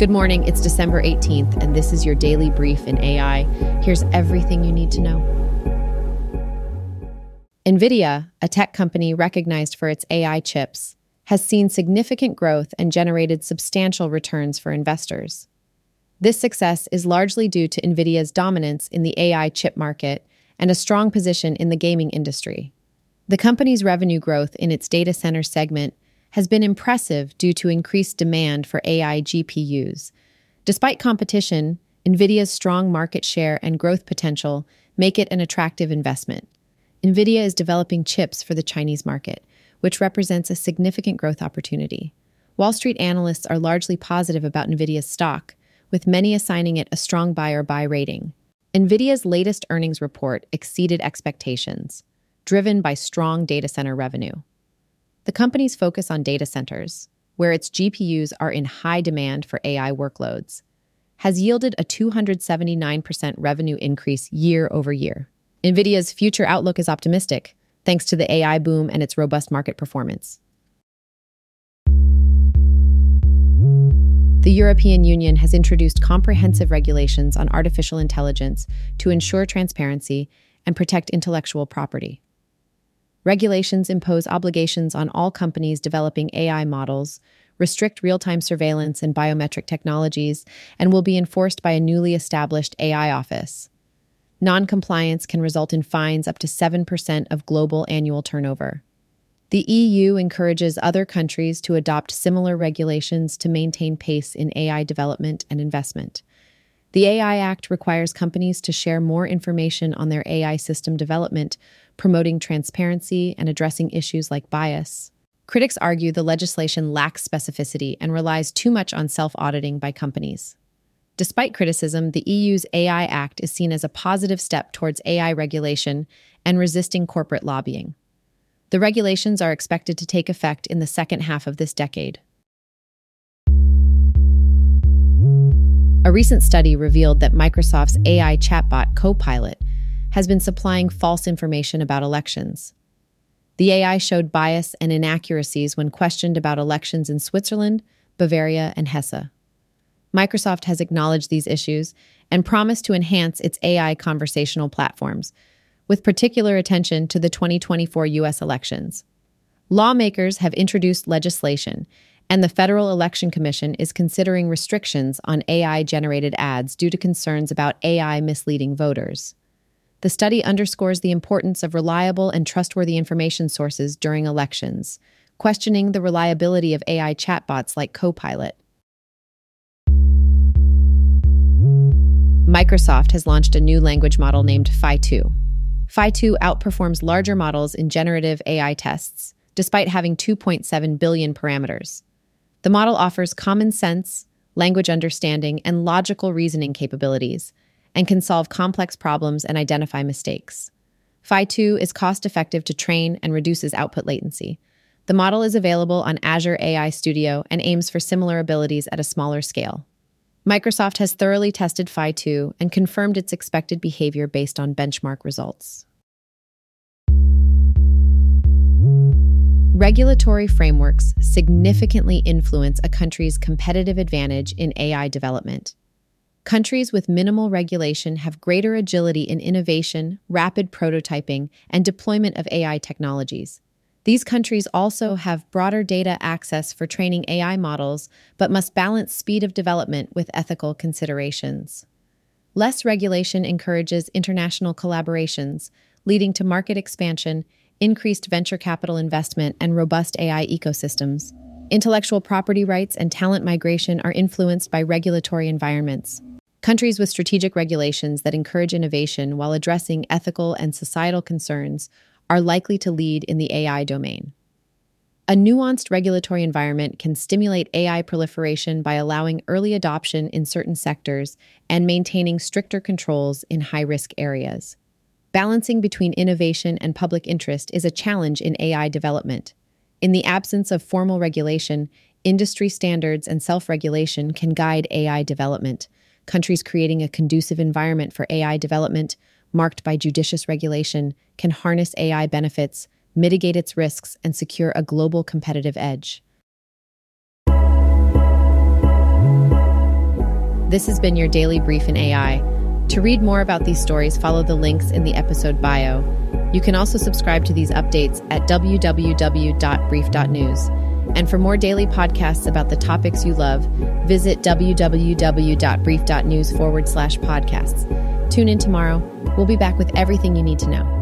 Good morning, it's December 18th, and this is your daily brief in AI. Here's everything you need to know. NVIDIA, a tech company recognized for its AI chips, has seen significant growth and generated substantial returns for investors. This success is largely due to NVIDIA's dominance in the AI chip market and a strong position in the gaming industry. The company's revenue growth in its data center segment has been impressive due to increased demand for AI GPUs. Despite competition, NVIDIA's strong market share and growth potential make it an attractive investment. NVIDIA is developing chips for the Chinese market, which represents a significant growth opportunity. Wall Street analysts are largely positive about NVIDIA's stock, with many assigning it a strong buy or buy rating. NVIDIA's latest earnings report exceeded expectations, driven by strong data center revenue. The company's focus on data centers, where its GPUs are in high demand for AI workloads, has yielded a 279% revenue increase year over year. NVIDIA's future outlook is optimistic, thanks to the AI boom and its robust market performance. The European Union has introduced comprehensive regulations on artificial intelligence to ensure transparency and protect intellectual property. Regulations impose obligations on all companies developing AI models, restrict real time surveillance and biometric technologies, and will be enforced by a newly established AI office. Non-compliance can result in fines up to 7% of global annual turnover. The EU encourages other countries to adopt similar regulations to maintain pace in AI development and investment. The AI Act requires companies to share more information on their AI system development, promoting transparency and addressing issues like bias. Critics argue the legislation lacks specificity and relies too much on self auditing by companies. Despite criticism, the EU's AI Act is seen as a positive step towards AI regulation and resisting corporate lobbying. The regulations are expected to take effect in the second half of this decade. A recent study revealed that Microsoft's AI chatbot Copilot has been supplying false information about elections. The AI showed bias and inaccuracies when questioned about elections in Switzerland, Bavaria, and Hesse. Microsoft has acknowledged these issues and promised to enhance its AI conversational platforms, with particular attention to the 2024 U.S. elections. Lawmakers have introduced legislation, and the Federal Election Commission is considering restrictions on AI generated ads due to concerns about AI misleading voters. The study underscores the importance of reliable and trustworthy information sources during elections, questioning the reliability of AI chatbots like Copilot. Microsoft has launched a new language model named Phi 2. Phi 2 outperforms larger models in generative AI tests, despite having 2.7 billion parameters. The model offers common sense, language understanding, and logical reasoning capabilities, and can solve complex problems and identify mistakes. Phi 2 is cost effective to train and reduces output latency. The model is available on Azure AI Studio and aims for similar abilities at a smaller scale. Microsoft has thoroughly tested Phi 2 and confirmed its expected behavior based on benchmark results. Regulatory frameworks significantly influence a country's competitive advantage in AI development. Countries with minimal regulation have greater agility in innovation, rapid prototyping, and deployment of AI technologies. These countries also have broader data access for training AI models, but must balance speed of development with ethical considerations. Less regulation encourages international collaborations, leading to market expansion, increased venture capital investment, and robust AI ecosystems. Intellectual property rights and talent migration are influenced by regulatory environments. Countries with strategic regulations that encourage innovation while addressing ethical and societal concerns are likely to lead in the AI domain. A nuanced regulatory environment can stimulate AI proliferation by allowing early adoption in certain sectors and maintaining stricter controls in high risk areas. Balancing between innovation and public interest is a challenge in AI development. In the absence of formal regulation, industry standards and self regulation can guide AI development. Countries creating a conducive environment for AI development marked by judicious regulation, can harness AI benefits, mitigate its risks, and secure a global competitive edge. This has been your daily brief in AI. To read more about these stories, follow the links in the episode bio. You can also subscribe to these updates at www.brief.news. And for more daily podcasts about the topics you love, visit www.brief.news forward slash podcasts. Tune in tomorrow. We'll be back with everything you need to know.